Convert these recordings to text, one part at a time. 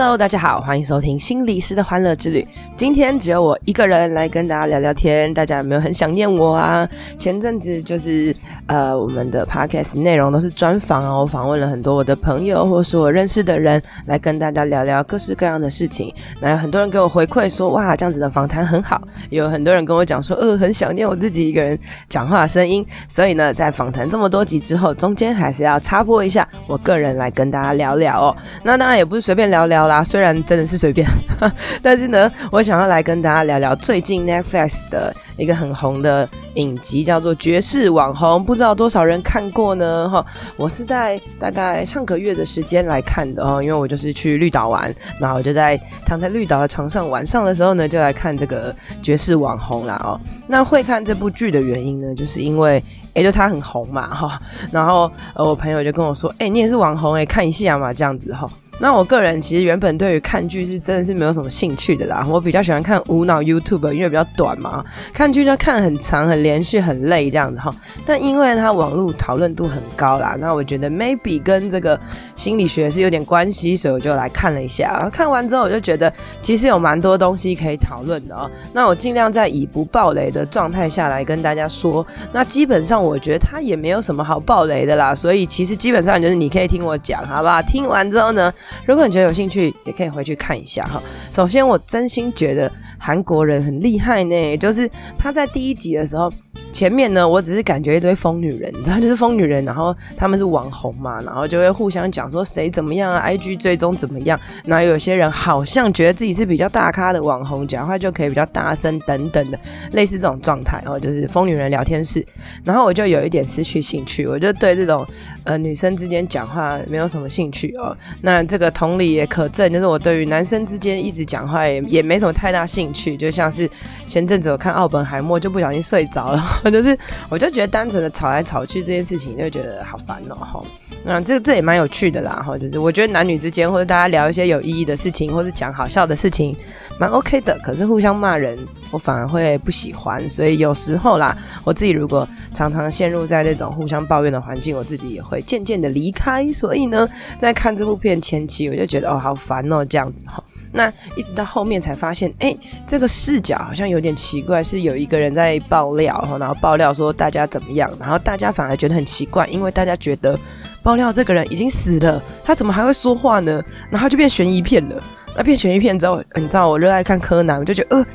Hello，大家好，欢迎收听心理师的欢乐之旅。今天只有我一个人来跟大家聊聊天，大家有没有很想念我啊？前阵子就是呃，我们的 podcast 内容都是专访哦，我访问了很多我的朋友或是我认识的人，来跟大家聊聊各式各样的事情。那有很多人给我回馈说，哇，这样子的访谈很好。有很多人跟我讲说，呃，很想念我自己一个人讲话声音。所以呢，在访谈这么多集之后，中间还是要插播一下我个人来跟大家聊聊哦。那当然也不是随便聊聊。啦，虽然真的是随便，但是呢，我想要来跟大家聊聊最近 Netflix 的一个很红的影集，叫做《绝世网红》，不知道多少人看过呢？哈，我是在大概上个月的时间来看的哦，因为我就是去绿岛玩，然后我就在躺在绿岛的床上，晚上的时候呢，就来看这个《绝世网红》啦哦。那会看这部剧的原因呢，就是因为诶，就他很红嘛哈，然后呃，我朋友就跟我说，诶，你也是网红哎，看一下嘛，这样子哈。那我个人其实原本对于看剧是真的是没有什么兴趣的啦，我比较喜欢看无脑 YouTube，因为比较短嘛，看剧就看很长、很连续、很累这样子哈。但因为它网络讨论度很高啦，那我觉得 maybe 跟这个心理学是有点关系，所以我就来看了一下。看完之后我就觉得其实有蛮多东西可以讨论的哦。那我尽量在以不暴雷的状态下来跟大家说。那基本上我觉得它也没有什么好暴雷的啦，所以其实基本上就是你可以听我讲，好不好？听完之后呢，如果你觉得有兴趣，也可以回去看一下哈。首先，我真心觉得韩国人很厉害呢，就是他在第一集的时候。前面呢，我只是感觉一堆疯女人，你知道，就是疯女人，然后他们是网红嘛，然后就会互相讲说谁怎么样啊，IG 追踪怎么样，然后有些人好像觉得自己是比较大咖的网红，讲话就可以比较大声等等的，类似这种状态，哦就是疯女人聊天室，然后我就有一点失去兴趣，我就对这种呃女生之间讲话没有什么兴趣哦。那这这个同理也可证，就是我对于男生之间一直讲话也也没什么太大兴趣，就像是前阵子我看奥本海默就不小心睡着了。就是，我就觉得单纯的吵来吵去这件事情，就觉得好烦哦、喔。哈，那这这也蛮有趣的啦。哈，就是我觉得男女之间或者大家聊一些有意义的事情，或者讲好笑的事情，蛮 OK 的。可是互相骂人，我反而会不喜欢。所以有时候啦，我自己如果常常陷入在那种互相抱怨的环境，我自己也会渐渐的离开。所以呢，在看这部片前期，我就觉得哦，好烦哦、这样子哈。那一直到后面才发现，哎、欸，这个视角好像有点奇怪，是有一个人在爆料，然后爆料说大家怎么样，然后大家反而觉得很奇怪，因为大家觉得爆料这个人已经死了，他怎么还会说话呢？然后就变悬疑片了。那变悬疑片之后，你知道我热爱看柯南，我就觉得呃，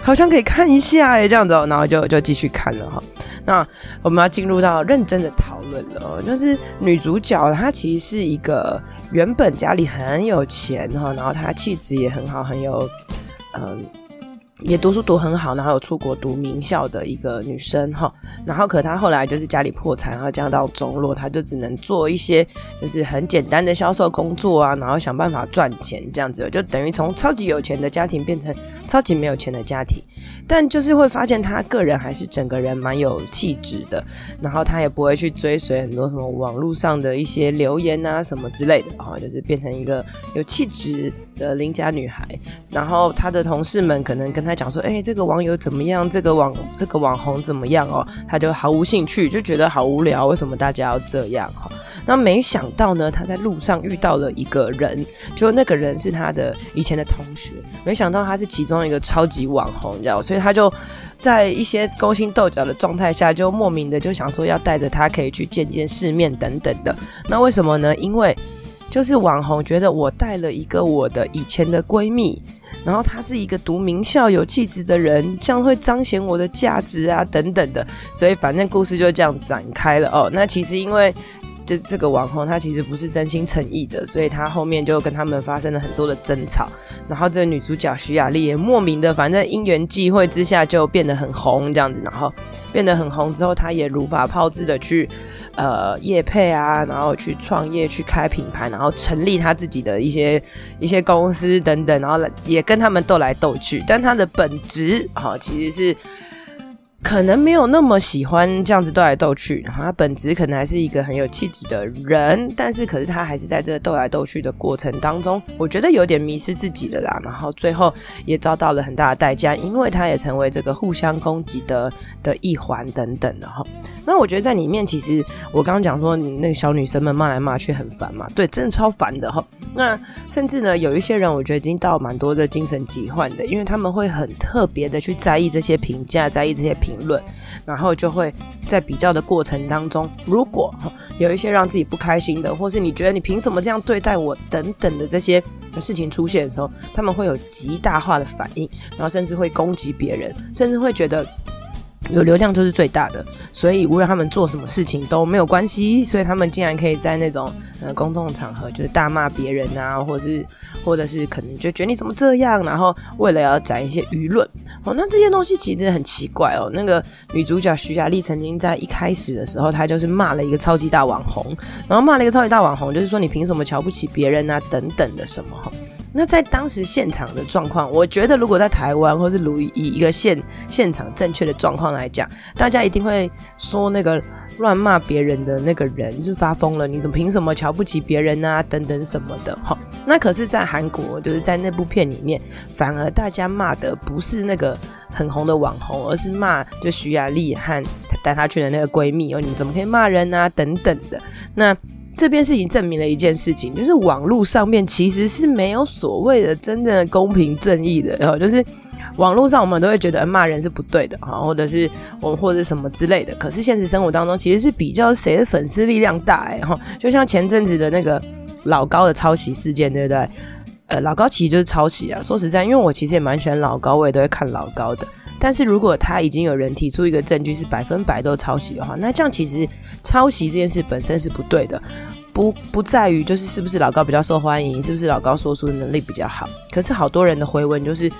好像可以看一下哎，这样子，然后就就继续看了哈。那我们要进入到认真的讨论了，就是女主角她其实是一个。原本家里很有钱哈，然后她气质也很好，很有，嗯。也读书读很好，然后有出国读名校的一个女生哈，然后可她后来就是家里破产，然后家道中落，她就只能做一些就是很简单的销售工作啊，然后想办法赚钱这样子，就等于从超级有钱的家庭变成超级没有钱的家庭，但就是会发现她个人还是整个人蛮有气质的，然后她也不会去追随很多什么网络上的一些留言啊什么之类的，然后就是变成一个有气质的邻家女孩，然后她的同事们可能跟她。他讲说，哎、这个网友怎么样？这个网这个网红怎么样哦？他就毫无兴趣，就觉得好无聊。为什么大家要这样？哈，那没想到呢，他在路上遇到了一个人，就那个人是他的以前的同学。没想到他是其中一个超级网红，你知道，所以他就在一些勾心斗角的状态下，就莫名的就想说要带着他可以去见见世面等等的。那为什么呢？因为就是网红觉得我带了一个我的以前的闺蜜。然后他是一个读名校、有气质的人，这样会彰显我的价值啊，等等的。所以反正故事就这样展开了哦。那其实因为这这个网红他其实不是真心诚意的，所以他后面就跟他们发生了很多的争吵。然后这个女主角徐雅丽也莫名的，反正因缘际会之下就变得很红这样子。然后变得很红之后，她也如法炮制的去。呃，业配啊，然后去创业，去开品牌，然后成立他自己的一些一些公司等等，然后也跟他们斗来斗去。但她的本质啊、其实是可能没有那么喜欢这样子斗来斗去，然后他本质可能还是一个很有气质的人，但是可是他还是在这斗来斗去的过程当中，我觉得有点迷失自己了啦。然后最后也遭到了很大的代价，因为他也成为这个互相攻击的的一环等等的哈。那我觉得在里面，其实我刚刚讲说，那个小女生们骂来骂去很烦嘛，对，真的超烦的哈。那甚至呢，有一些人我觉得已经到蛮多的精神疾患的，因为他们会很特别的去在意这些评价，在意这些评。评论，然后就会在比较的过程当中，如果有一些让自己不开心的，或是你觉得你凭什么这样对待我等等的这些事情出现的时候，他们会有极大化的反应，然后甚至会攻击别人，甚至会觉得。有流量就是最大的，所以无论他们做什么事情都没有关系，所以他们竟然可以在那种呃公众场合就是大骂别人啊，或者是或者是可能就觉得你怎么这样，然后为了要攒一些舆论哦，那这些东西其实很奇怪哦。那个女主角徐雅丽曾经在一开始的时候，她就是骂了一个超级大网红，然后骂了一个超级大网红，就是说你凭什么瞧不起别人啊等等的什么哈。那在当时现场的状况，我觉得如果在台湾，或是如以一个现现场正确的状况来讲，大家一定会说那个乱骂别人的那个人是发疯了，你怎么凭什么瞧不起别人啊？等等什么的哈。那可是，在韩国，就是在那部片里面，反而大家骂的不是那个很红的网红，而是骂就徐雅丽和带她去的那个闺蜜哦，你怎么可以骂人啊？等等的那。这边事情证明了一件事情，就是网络上面其实是没有所谓的真正的公平正义的，然后就是网络上我们都会觉得骂人是不对的哈，或者是我们或者什么之类的，可是现实生活当中其实是比较谁的粉丝力量大哎哈，就像前阵子的那个老高的抄袭事件，对不对？呃，老高其实就是抄袭啊。说实在，因为我其实也蛮喜欢老高，我也都会看老高的。但是如果他已经有人提出一个证据是百分百都抄袭的话，那这样其实抄袭这件事本身是不对的，不不在于就是是不是老高比较受欢迎，是不是老高说书的能力比较好。可是好多人的回文就是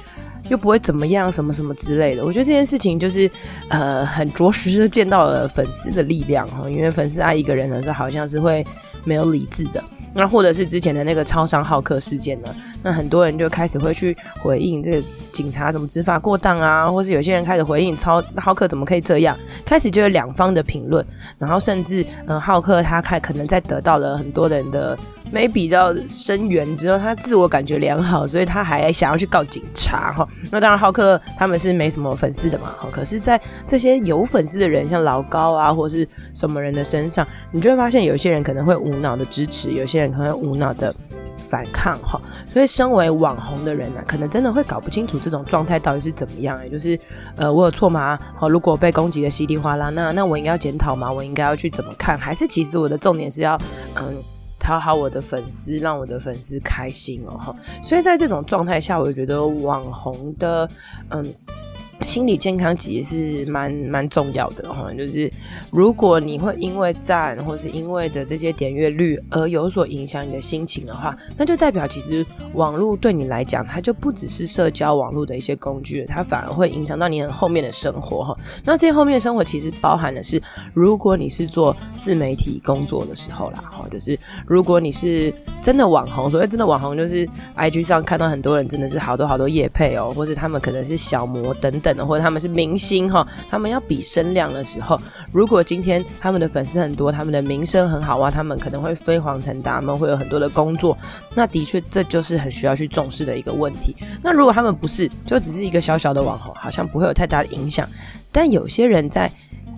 又不会怎么样，什么什么之类的。我觉得这件事情就是呃很着实的见到了粉丝的力量哈，因为粉丝爱一个人的时候，好像是会没有理智的。那或者是之前的那个超商好客事件呢？那很多人就开始会去回应这个警察怎么执法过当啊，或是有些人开始回应超好客怎么可以这样？开始就有两方的评论，然后甚至嗯，好客他开可能在得到了很多人的。没比较深远之后，他自我感觉良好，所以他还想要去告警察哈。那当然，浩克他们是没什么粉丝的嘛哈。可是，在这些有粉丝的人，像老高啊，或是什么人的身上，你就会发现，有些人可能会无脑的支持，有些人可能会无脑的反抗哈。所以，身为网红的人呢、可能真的会搞不清楚这种状态到底是怎么样。也就是，呃，我有错吗？好，如果被攻击的稀里哗啦，那那我应该要检讨吗？我应该要去怎么看？还是其实我的重点是要嗯。讨好我的粉丝，让我的粉丝开心哦，所以在这种状态下，我觉得网红的，嗯。心理健康其实是蛮蛮重要的哈，就是如果你会因为赞或是因为的这些点阅率而有所影响你的心情的话，那就代表其实网络对你来讲，它就不只是社交网络的一些工具，它反而会影响到你很后面的生活哈。那这些后面的生活其实包含的是，如果你是做自媒体工作的时候啦，哈，就是如果你是真的网红，所谓真的网红，就是 IG 上看到很多人真的是好多好多夜配哦，或者他们可能是小模等等。或者他们是明星哈，他们要比声量的时候，如果今天他们的粉丝很多，他们的名声很好哇，他们可能会飞黄腾达，他们会有很多的工作，那的确这就是很需要去重视的一个问题。那如果他们不是，就只是一个小小的网红，好像不会有太大的影响。但有些人在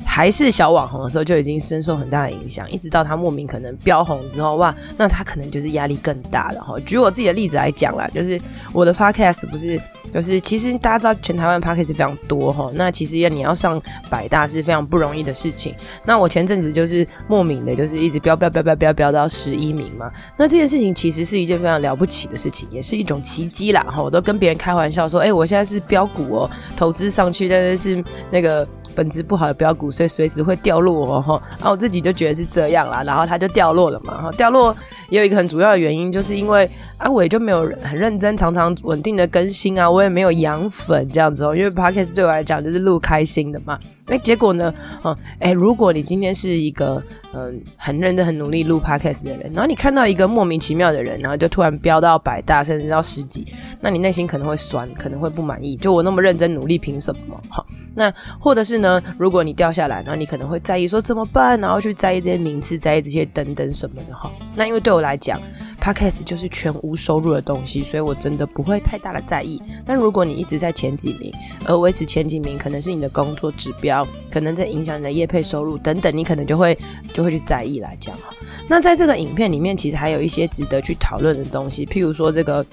还是小网红的时候就已经深受很大的影响，一直到他莫名可能飙红之后，哇，那他可能就是压力更大了哈。举我自己的例子来讲啦，就是我的 podcast 不是。就是其实大家知道全台湾 Podcast 非常多哈，那其实要你要上百大是非常不容易的事情。那我前阵子就是莫名的，就是一直飙飙飙飙飙飙到十一名嘛。那这件事情其实是一件非常了不起的事情，也是一种奇迹啦哈。我都跟别人开玩笑说，哎、我现在是飙股哦，投资上去，但是是那个本质不好的标股，所以随时会掉落哦哈。然后我自己就觉得是这样啦，然后它就掉落了嘛哈。掉落也有一个很主要的原因，就是因为。啊，我也就没有很认真、常常稳定的更新啊，我也没有养粉这样子哦，因为 Podcast 对我来讲就是录开心的嘛。那，结果呢，哦，哎，如果你今天是一个嗯很认真、很努力录 Podcast 的人，然后你看到一个莫名其妙的人，然后就突然飙到百大，甚至到十几，那你内心可能会酸，可能会不满意，就我那么认真努力，凭什么？哈，那或者是呢，如果你掉下来，那你可能会在意说怎么办，然后去在意这些名次，在意这些等等什么的哈。那因为对我来讲，Podcast 就是全无收入的东西，所以我真的不会太大的在意。但如果你一直在前几名，而维持前几名可能是你的工作指标，可能在影响你的业配收入等等，你可能就会就会去在意来讲哈。那在这个影片里面，其实还有一些值得去讨论的东西，譬如说这个。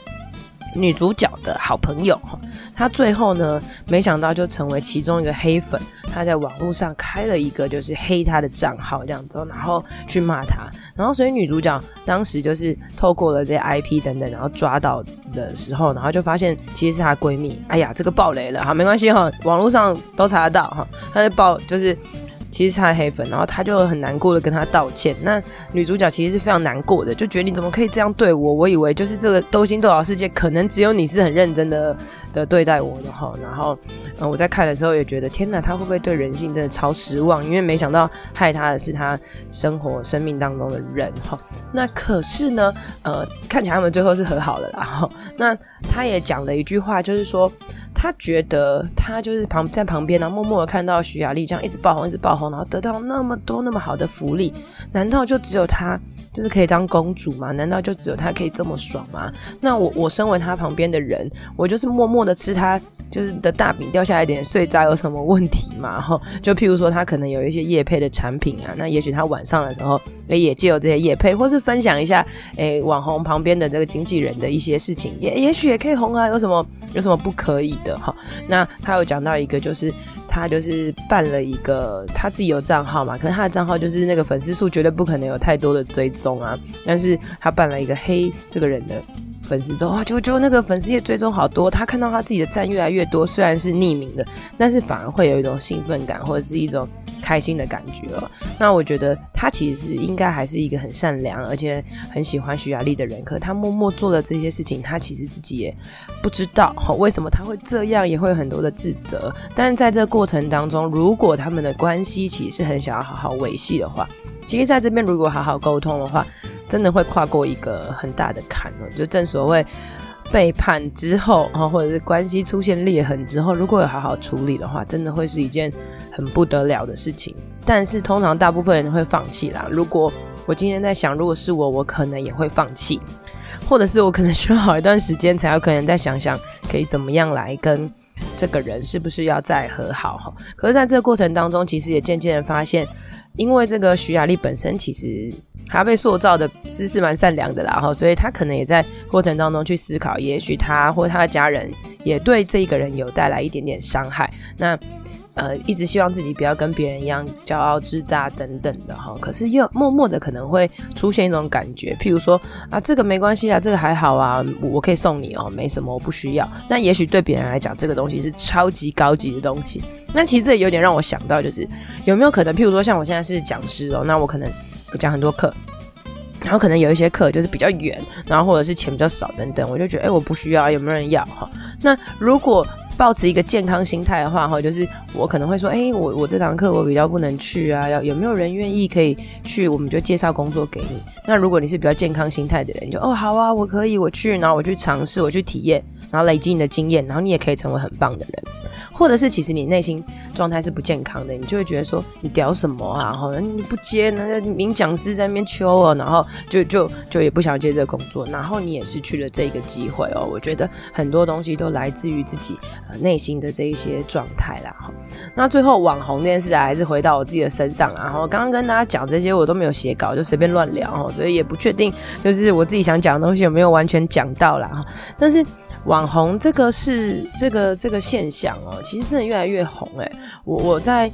女主角的好朋友，她最后呢，没想到就成为其中一个黑粉。她在网络上开了一个就是黑她的账号这样子，然后去骂她。然后所以女主角当时就是透过了这些 IP 等等，然后抓到的时候，然后就发现其实是她闺蜜。哎呀，这个爆雷了，好，没关系哈，网络上都查得到哈。她就爆就是。其实是他黑粉，然后他就很难过的跟他道歉。那女主角其实是非常难过的，就觉得你怎么可以这样对我？我以为就是这个斗心斗角世界，可能只有你是很认真的的对待我的哈。然后，嗯，我在看的时候也觉得，天哪，他会不会对人性真的超失望？因为没想到害他的是他生活生命当中的人哈。那可是呢，呃，看起来他们最后是和好了啦。哈，那他也讲了一句话，就是说。他觉得他就是旁在旁边，然后默默的看到徐雅丽这样一直爆红，一直爆红，然后得到那么多那么好的福利，难道就只有他就是可以当公主吗？难道就只有她可以这么爽吗？那我我身为她旁边的人，我就是默默的吃她。就是的大饼掉下来点碎渣有什么问题嘛？哈，就譬如说她可能有一些夜配的产品啊，那也许她晚上的时候，诶也借由这些夜配，或是分享一下，诶网红旁边的这个经纪人的一些事情，也也许也可以红啊，有什么有什么不可以的哈？那他有讲到一个，就是他就是办了一个他自己有账号嘛，可是他的账号就是那个粉丝数绝对不可能有太多的追踪啊，但是他办了一个黑这个人的。粉丝之后啊，就就那个粉丝也追踪好多，他看到他自己的赞越来越多，虽然是匿名的，但是反而会有一种兴奋感或者是一种开心的感觉哦。那我觉得他其实是应该还是一个很善良而且很喜欢徐雅丽的人，可他默默做的这些事情，他其实自己也不知道哦，为什么他会这样，也会有很多的自责。但是在这个过程当中，如果他们的关系其实很想要好好维系的话，其实在这边如果好好沟通的话。真的会跨过一个很大的坎哦，就正所谓背叛之后啊，或者是关系出现裂痕之后，如果有好好处理的话，真的会是一件很不得了的事情。但是通常大部分人会放弃啦。如果我今天在想，如果是我，我可能也会放弃，或者是我可能需要好一段时间才有可能再想想，可以怎么样来跟这个人是不是要再和好哈。可是在这个过程当中，其实也渐渐的发现。因为这个徐雅丽本身其实她被塑造的是是蛮善良的啦，哈，所以她可能也在过程当中去思考，也许她或她的家人也对这个人有带来一点点伤害。那呃，一直希望自己不要跟别人一样骄傲自大等等的哈，可是又默默的可能会出现一种感觉，譬如说啊，这个没关系啊，这个还好啊，我可以送你哦，没什么，我不需要。那也许对别人来讲，这个东西是超级高级的东西。那其实这也有点让我想到，就是有没有可能，譬如说像我现在是讲师哦，那我可能会讲很多课，然后可能有一些课就是比较远，然后或者是钱比较少等等，我就觉得哎，我不需要，有没有人要哈？那如果保持一个健康心态的话，哈，就是我可能会说，哎、我我这堂课我比较不能去啊，要有没有人愿意可以去？我们就介绍工作给你。那如果你是比较健康心态的人，就哦好啊，我可以，我去，然后我去尝试，我去体验，然后累积你的经验，然后你也可以成为很棒的人。或者是其实你内心状态是不健康的，你就会觉得说你屌什么啊？好像你不接那个名讲师在那边求我，然后就就就也不想接这个工作，然后你也失去了这个机会哦。我觉得很多东西都来自于自己内心的这一些状态啦。哈，那最后网红这件事还是回到我自己的身上啊。然后刚刚跟大家讲这些我都没有写稿，就随便乱聊哈，所以也不确定就是我自己想讲的东西有没有完全讲到啦。哈。但是。网红这个是这个这个现象哦，其实真的越来越红诶。我我在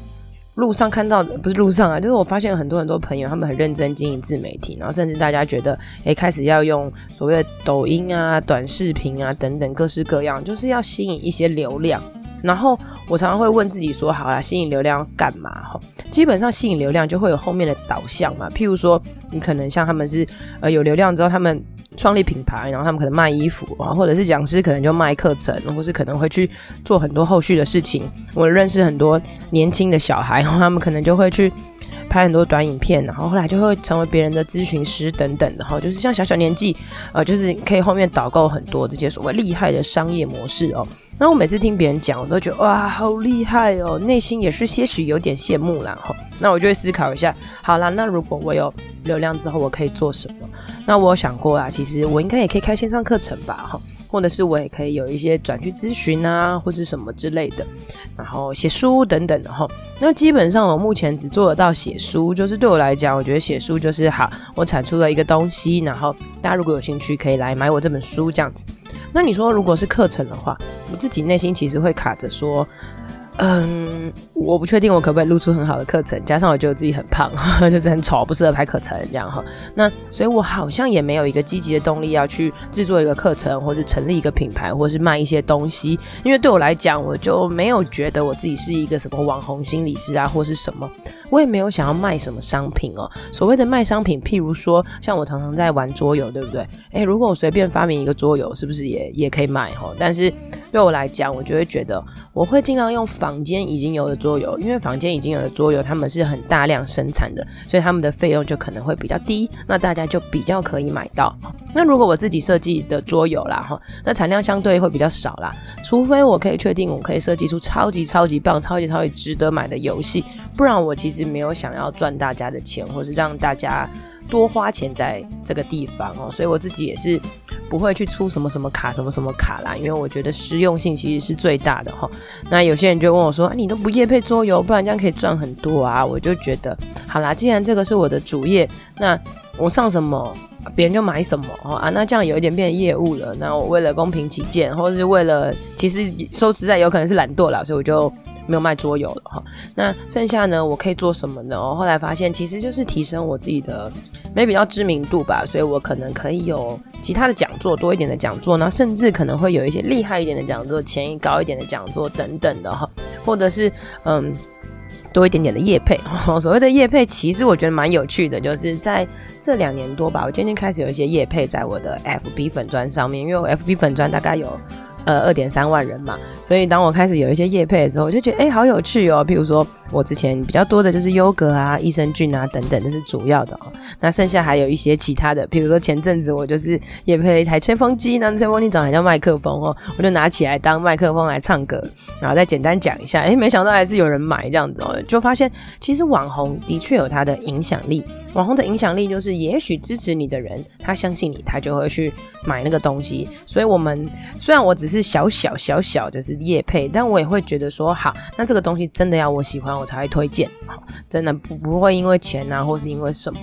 路上看到的，不是路上啊，就是我发现很多很多朋友他们很认真经营自媒体，然后甚至大家觉得诶，开始要用所谓的抖音啊、短视频啊等等各式各样，就是要吸引一些流量。然后我常常会问自己说：好啦，吸引流量干嘛？哈，基本上吸引流量就会有后面的导向嘛。譬如说，你可能像他们是呃有流量之后，他们创立品牌，然后他们可能卖衣服啊，或者是讲师可能就卖课程，或是可能会去做很多后续的事情。我认识很多年轻的小孩，他们可能就会去拍很多短影片，然后后来就会成为别人的咨询师等等的哈，就是像小小年纪，呃，就是可以后面导购很多这些所谓厉害的商业模式哦。那我每次听别人讲，我都觉得哇，好厉害哦，内心也是些许有点羡慕啦哈。那我就会思考一下，好啦，那如果我有流量之后，我可以做什么？那我有想过啊，其实我应该也可以开线上课程吧哈。或者是我也可以有一些转去咨询啊，或是什么之类的，然后写书等等的哈。那基本上我目前只做得到写书，就是对我来讲，我觉得写书就是好，我产出了一个东西，然后大家如果有兴趣可以来买我这本书这样子。那你说如果是课程的话，我自己内心其实会卡着说。嗯，我不确定我可不可以录出很好的课程，加上我觉得自己很胖，就是很丑，不适合拍课程这样哈。那所以我好像也没有一个积极的动力要去制作一个课程，或是成立一个品牌，或是卖一些东西。因为对我来讲，我就没有觉得我自己是一个什么网红心理师啊，或是什么。我也没有想要卖什么商品哦。所谓的卖商品，譬如说，像我常常在玩桌游，对不对？诶，如果我随便发明一个桌游，是不是也也可以卖哈？但是对我来讲，我就会觉得我会尽量用坊间已经有的桌游，因为坊间已经有的桌游，他们是很大量生产的，所以他们的费用就可能会比较低，那大家就比较可以买到。那如果我自己设计的桌游啦哈，那产量相对会比较少啦，除非我可以确定我可以设计出超级超级棒、超级超级值得买的游戏，不然我其实没有想要赚大家的钱，或是让大家多花钱在这个地方哦，所以我自己也是不会去出什么什么卡、什么什么卡啦，因为我觉得实用性其实是最大的哈。那有些人就问我说：“，你都不业配桌游，不然这样可以赚很多啊？”我就觉得，好啦，既然这个是我的主业，那我上什么，别人就买什么啊。那这样有一点变业务了。那我为了公平起见，或是为了，其实说实在有可能是懒惰啦，所以我就。没有卖桌游了哈，那剩下呢？我可以做什么呢？我后来发现，其实就是提升我自己的没比较知名度吧，所以我可能可以有其他的讲座，多一点的讲座，那甚至可能会有一些厉害一点的讲座，权益高一点的讲座等等的哈，或者是嗯多一点点的业配。所谓的业配，其实我觉得蛮有趣的，就是在这两年多吧，我渐渐开始有一些业配在我的 FB 粉砖上面，因为我 FB 粉砖大概有。呃，二点三万人嘛，所以当我开始有一些业配的时候，我就觉得哎、好有趣哦。譬如说，我之前比较多的就是优格啊、益生菌啊等等，这是主要的哦。那剩下还有一些其他的，譬如说前阵子我就是业配了一台吹风机，那吹风机长得像麦克风哦，我就拿起来当麦克风来唱歌，然后再简单讲一下，哎、没想到还是有人买这样子哦，就发现其实网红的确有它的影响力。网红的影响力就是，也许支持你的人，他相信你，他就会去买那个东西。所以，我们虽然我只是是小小小小就是叶配，但我也会觉得说，好，那这个东西真的要我喜欢，我才会推荐。真的不不会因为钱啊，或是因为什么。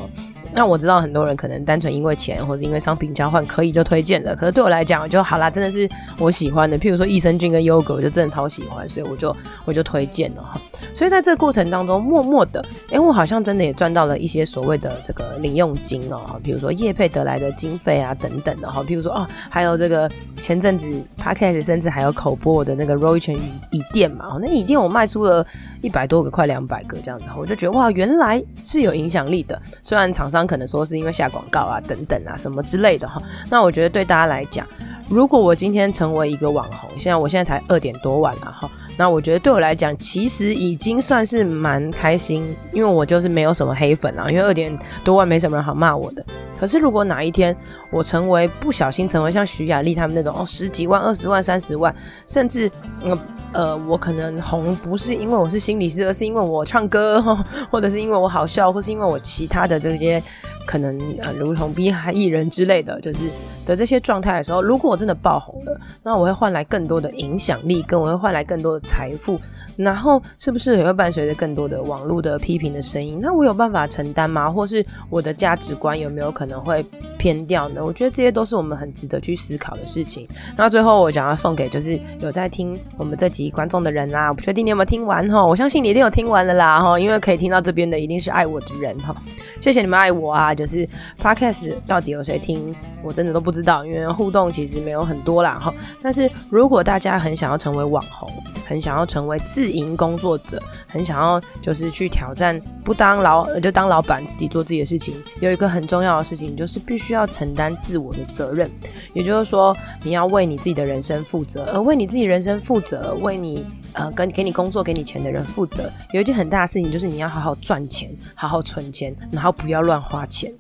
那我知道很多人可能单纯因为钱，或是因为商品交换可以就推荐了。可是对我来讲，就好啦，真的是我喜欢的。譬如说益生菌跟优格，我就真的超喜欢，所以我就我就推荐了哈。所以在这个过程当中，默默的，哎、我好像真的也赚到了一些所谓的这个零用金哦。比如说业配得来的经费啊等等的哈。譬如说哦，还有这个前阵子 Podcast 甚至还有口播我的那个 Roy 泉椅垫嘛。那椅垫我卖出了一百多个，快两百个这样子，我就觉得哇，原来是有影响力的。虽然厂商。可能说是因为下广告啊，等等啊，什么之类的哈。那我觉得对大家来讲，如果我今天成为一个网红，现在我现在才二点多万了哈。那我觉得对我来讲，其实已经算是蛮开心，因为我就是没有什么黑粉啊，因为二点多万没什么人好骂我的。可是如果哪一天我成为不小心成为像徐雅丽他们那种哦十几万、二十万、三十万，甚至嗯。呃，我可能红不是因为我是新心理师，而是因为我唱歌，或者是因为我好笑，或是因为我其他的这些可能呃，如同逼害艺人之类的，就是的这些状态的时候，如果我真的爆红了，那我会换来更多的影响力，跟我会换来更多的财富，然后是不是也会伴随着更多的网络的批评的声音？那我有办法承担吗？或是我的价值观有没有可能会偏掉呢？我觉得这些都是我们很值得去思考的事情。那最后我想要送给就是有在听我们这集。观众的人啦，我不确定你有没有听完哈，我相信你一定有听完了啦哈，因为可以听到这边的一定是爱我的人哈，谢谢你们爱我啊，就是 Podcast 到底有谁听，我真的都不知道，因为互动其实没有很多啦哈。但是如果大家很想要成为网红，很想要成为自营工作者，很想要就是去挑战不当老就当老板，自己做自己的事情，有一个很重要的事情就是必须要承担自我的责任。也就是说，你要为你自己的人生负责，而为你自己人生负责，为你呃跟给你工作给你钱的人负责。有一件很大的事情就是你要好好赚钱，好好存钱，然后不要乱花钱。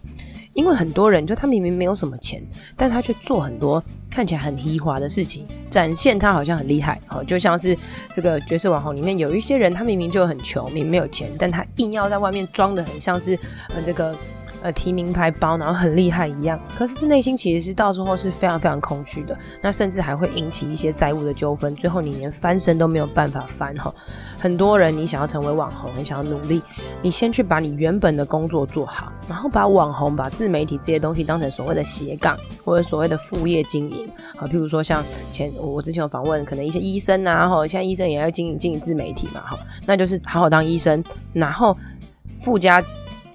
因为很多人就他明明没有什么钱，但他却做很多看起来很奢华的事情，展现他好像很厉害。好，就像是这个绝世网红里面有一些人，他明明就很穷，明明没有钱，但他硬要在外面装的很像是呃这个。呃，提名牌包，然后很厉害一样，可是内心其实是到时候是非常非常空虚的，那甚至还会引起一些债务的纠纷，最后你连翻身都没有办法翻哈。很多人，你想要成为网红，你想要努力，你先去把你原本的工作做好，然后把网红、把自媒体这些东西当成所谓的斜杠或者所谓的副业经营啊。譬如说像前我之前有访问，可能一些医生啊，哈，现在医生也要经营经营自媒体嘛，哈，那就是好好当医生，然后附加。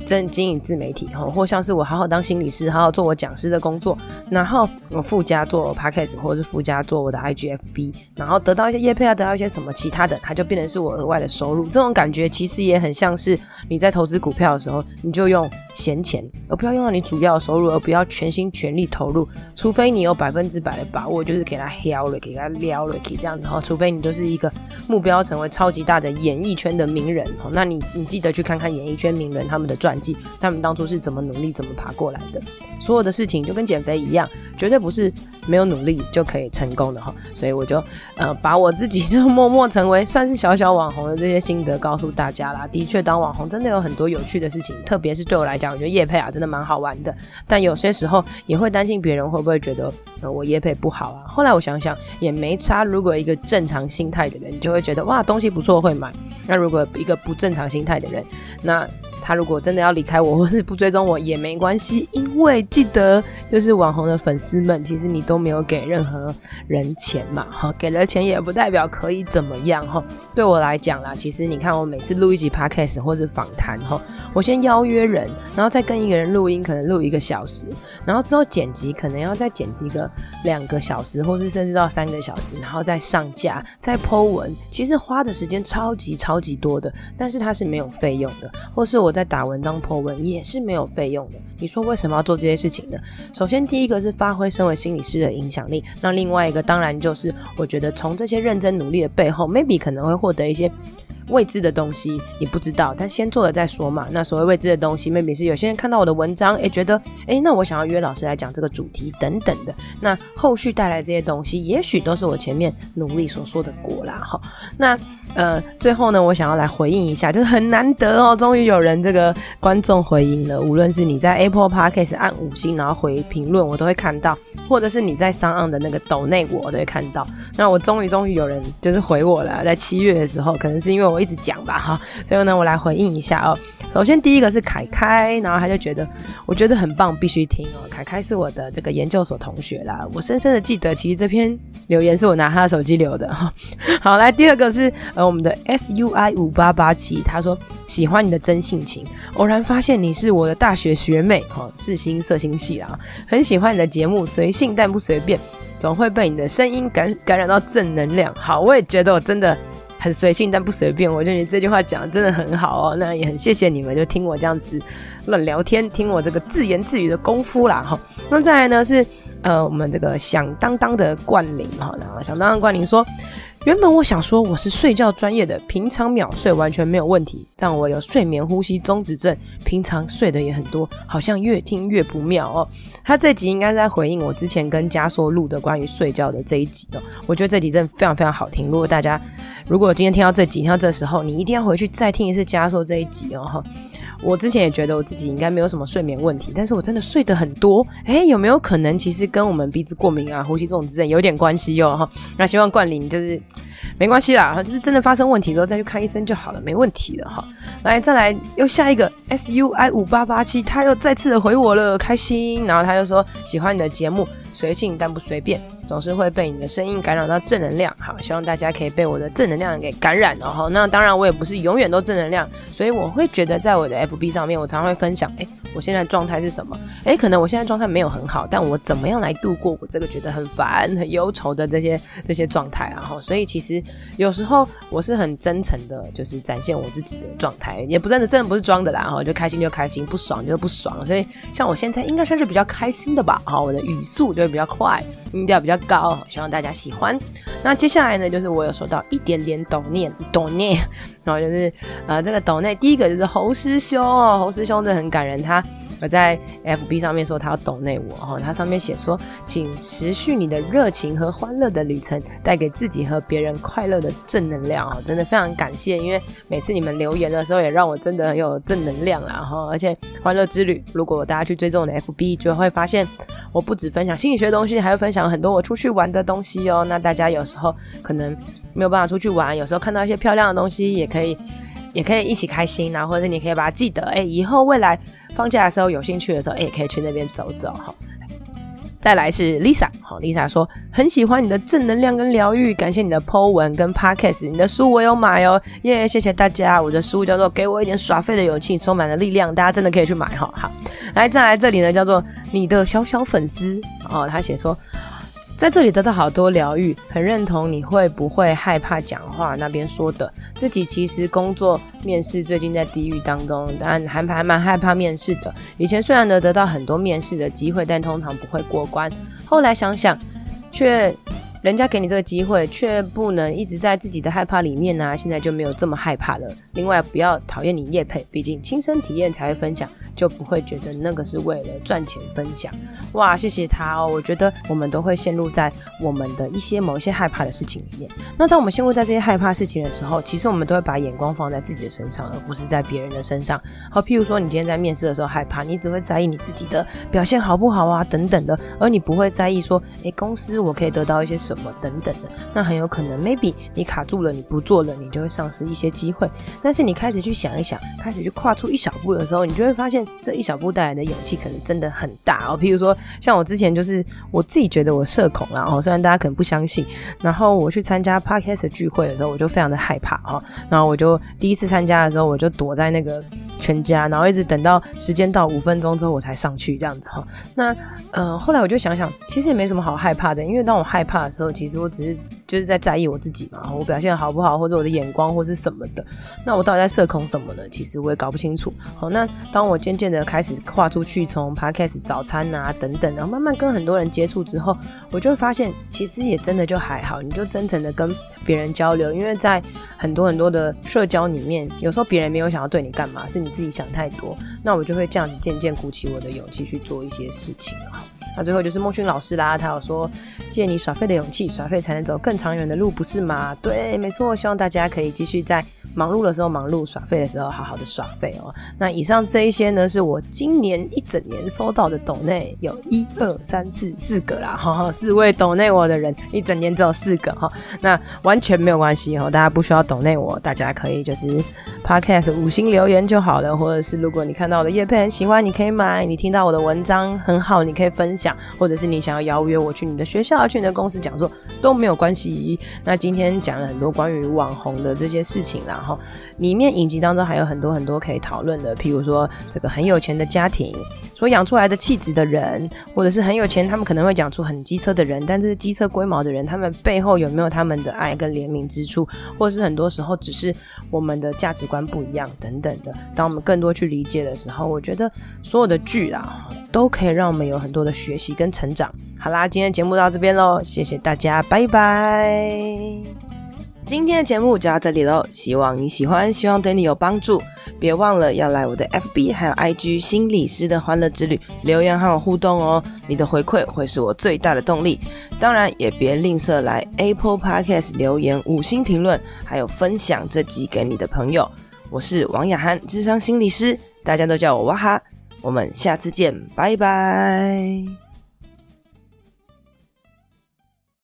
真经营自媒体哈，或像是我好好当心理师，好好做我讲师的工作，然后我附加做 podcast，或者是附加做我的 IGFB，然后得到一些业配啊，得到一些什么其他的，它就变成是我额外的收入。这种感觉其实也很像是你在投资股票的时候，你就用闲钱，而不要用到你主要的收入，而不要全心全力投入，除非你有百分之百的把握，就是给他撩了，给他撩了，可以这样子哈。除非你就是一个目标成为超级大的演艺圈的名人，那你你记得去看看演艺圈名人他们的传记，他们当初是怎么努力、怎么爬过来的。所有的事情就跟减肥一样，绝对不是没有努力就可以成功的哈。所以我就呃把我自己就 默默成为算是小小网红的这些心得告诉大家啦。的确，当网红真的有很多有趣的事情，特别是对我来讲，我觉得叶配啊真的蛮好玩的。但有些时候也会担心别人会不会觉得呃我叶配不好啊。后来我想想也没差，如果一个正常心态的人，你就会觉得哇东西不错会买。那如果一个不正常心态的人，那他如果真的要离开我，或是不追踪我也没关系，因为记得就是网红的粉丝们，其实你都没有给任何人钱嘛，哈，给了钱也不代表可以怎么样，哈。对我来讲啦，其实你看我每次录一集 podcast 或是访谈，哈，我先邀约人，然后再跟一个人录音，可能录一个小时，然后之后剪辑可能要再剪辑个两个小时，或是甚至到三个小时，然后再上架，再 po 文，其实花的时间超级超级多的，但是它是没有费用的，或是我。在在打文章、破文也是没有费用的。你说为什么要做这些事情呢？首先，第一个是发挥身为心理师的影响力。那另外一个，当然就是我觉得从这些认真努力的背后，maybe 可能会获得一些。未知的东西你不知道，但先做了再说嘛。那所谓未知的东西，maybe 是有些人看到我的文章，诶，觉得诶，那我想要约老师来讲这个主题等等的。那后续带来这些东西，也许都是我前面努力所说的果啦。哈，那呃，最后呢，我想要来回应一下，就是很难得哦，终于有人这个观众回应了。无论是你在 Apple Podcast 按五星，然后回评论，我都会看到；或者是你在上岸的那个抖内，我都会看到。那我终于终于有人就是回我了，在七月的时候，可能是因为我。一直讲吧哈，所以呢，我来回应一下哦。首先第一个是凯凯，然后他就觉得我觉得很棒，必须听哦。凯凯是我的这个研究所同学啦，我深深的记得，其实这篇留言是我拿他的手机留的哈。好，来第二个是呃我们的 S U I 五八八七，他说喜欢你的真性情，偶然发现你是我的大学学妹哈，是新色星系啦，很喜欢你的节目，随性但不随便，总会被你的声音感感染到正能量。好，我也觉得我真的。很随性但不随便，我觉得你这句话讲的真的很好哦。那也很谢谢你们，就听我这样子乱聊天，听我这个自言自语的功夫啦哈。那再来呢是呃我们这个响当当的冠霖哈，然后响当当冠霖说。原本我想说我是睡觉专业的，平常秒睡完全没有问题，但我有睡眠呼吸中止症，平常睡的也很多，好像越听越不妙哦。他这集应该在回应我之前跟加硕录的关于睡觉的这一集哦。我觉得这集真的非常非常好听。如果大家如果今天听到这集，听到这时候，你一定要回去再听一次加硕这一集哦。我之前也觉得我自己应该没有什么睡眠问题，但是我真的睡得很多。诶，有没有可能其实跟我们鼻子过敏啊、呼吸中止症有点关系哟？哈，那希望冠霖就是。没关系啦，就是真的发生问题之后再去看医生就好了，没问题的哈。来，再来又下一个 S U I 五八八七，他又再次的回我了，开心。然后他又说喜欢你的节目，随性但不随便，总是会被你的声音感染到正能量。好，希望大家可以被我的正能量给感染哦。那当然我也不是永远都正能量，所以我会觉得在我的 F B 上面，我常常会分享，哎我现在状态是什么？哎，可能我现在状态没有很好，但我怎么样来度过我这个觉得很烦、很忧愁的这些这些状态？然后，所以其实有时候我是很真诚的，就是展现我自己的状态，也不真的真的不是装的啦。然后就开心就开心，不爽就不爽。所以像我现在应该算是比较开心的吧？好，我的语速就会比较快，音调比较高，希望大家喜欢。那接下来呢，就是我有收到一点点抖念抖念，然后就是呃这个抖念第一个就是侯师兄哦，侯师兄真的很感人，他我在 FB 上面说他要懂内我哈，他上面写说，请持续你的热情和欢乐的旅程，带给自己和别人快乐的正能量哦，真的非常感谢，因为每次你们留言的时候，也让我真的很有正能量啦哈，而且欢乐之旅，如果大家去追踪我的 FB，就会发现我不只分享心理学的东西，还会分享很多我出去玩的东西哦，那大家有时候可能没有办法出去玩，有时候看到一些漂亮的东西，也可以。也可以一起开心，然后或者是你可以把它记得，哎，以后未来放假的时候有兴趣的时候，哎，可以去那边走走哈。再来是 Lisa，好，Lisa 说很喜欢你的正能量跟疗愈，感谢你的 Po 文跟 Podcast，你的书我有买哦，耶，谢谢大家。我的书叫做《给我一点耍废的勇气，充满了力量》，大家真的可以去买哈。好，来再来这里呢，叫做你的小小粉丝哦，他写说。在这里得到好多疗愈，很认同你会不会害怕讲话那边说的。自己其实工作面试最近在地狱当中，但还蛮害怕面试的。以前虽然能得到很多面试的机会，但通常不会过关。后来想想，却。人家给你这个机会，却不能一直在自己的害怕里面呢、现在就没有这么害怕了。另外，不要讨厌你叶佩，毕竟亲身体验才会分享，就不会觉得那个是为了赚钱分享。哇，谢谢他哦。我觉得我们都会陷入在我们的一些某一些害怕的事情里面。那在我们陷入在这些害怕事情的时候，其实我们都会把眼光放在自己的身上，而不是在别人的身上。好，譬如说你今天在面试的时候害怕，你只会在意你自己的表现好不好啊，等等的，而你不会在意说，诶，公司我可以得到一些。什么等等的，那很有可能，maybe 你卡住了，你不做了，你就会丧失一些机会。但是你开始去想一想，开始去跨出一小步的时候，你就会发现这一小步带来的勇气可能真的很大哦。譬如说，像我之前就是我自己觉得我社恐啦，哦，虽然大家可能不相信，然后我去参加 podcast 聚会的时候，我就非常的害怕哦。然后我就第一次参加的时候，我就躲在那个全家，然后一直等到时间到五分钟之后，我才上去这样子哈。那呃，后来我就想想，其实也没什么好害怕的，因为当我害怕的时候，时候其实我只是就是在在意我自己嘛，我表现好不好，或者我的眼光或是什么的。那我到底在社恐什么呢？其实我也搞不清楚。好，那当我渐渐的开始跨出去，从 Podcast 早餐啊等等，然后慢慢跟很多人接触之后，我就会发现，其实也真的就还好。你就真诚的跟别人交流，因为在很多很多的社交里面，有时候别人没有想要对你干嘛，是你自己想太多。那我就会这样子渐渐鼓起我的勇气去做一些事情了。那最后就是孟勋老师啦，他有说借你耍废的勇气，耍废才能走更长远的路，不是吗？对，没错。希望大家可以继续在忙碌的时候忙碌，耍废的时候好好的耍废哦。那以上这一些呢，是我今年一整年收到的抖内，有一二三四四个啦，哈哈，四位抖内我的人，一整年只有四个哈。那完全没有关系哈，大家不需要抖内我，大家可以就是 Podcast 五星留言就好了，或者是如果你看到我的业配很喜欢，你可以买；你听到我的文章很好，你可以分享，或者是你想要邀约我去你的学校、去你的公司讲座都没有关系。那今天讲了很多关于网红的这些事情。然后里面影集当中还有很多很多可以讨论的，譬如说这个很有钱的家庭所养出来的气质的人，或者是很有钱，他们可能会讲出很机车的人，但是机车龟毛的人，他们背后有没有他们的爱跟怜悯之处，或者是很多时候只是我们的价值观不一样等等的。当我们更多去理解的时候，我觉得所有的剧啊，都可以让我们有很多的学习跟成长。好啦，今天节目到这边喽，谢谢大家，拜拜。今天的节目就到这里喽，希望你喜欢，希望对你有帮助。别忘了要来我的 FB 还有 IG 心理师的欢乐之旅留言和我互动哦，你的回馈会是我最大的动力。当然也别吝啬来 Apple Podcast 留言五星评论，还有分享这集给你的朋友。我是王雅涵，智商心理师，大家都叫我哇哈。我们下次见，拜拜。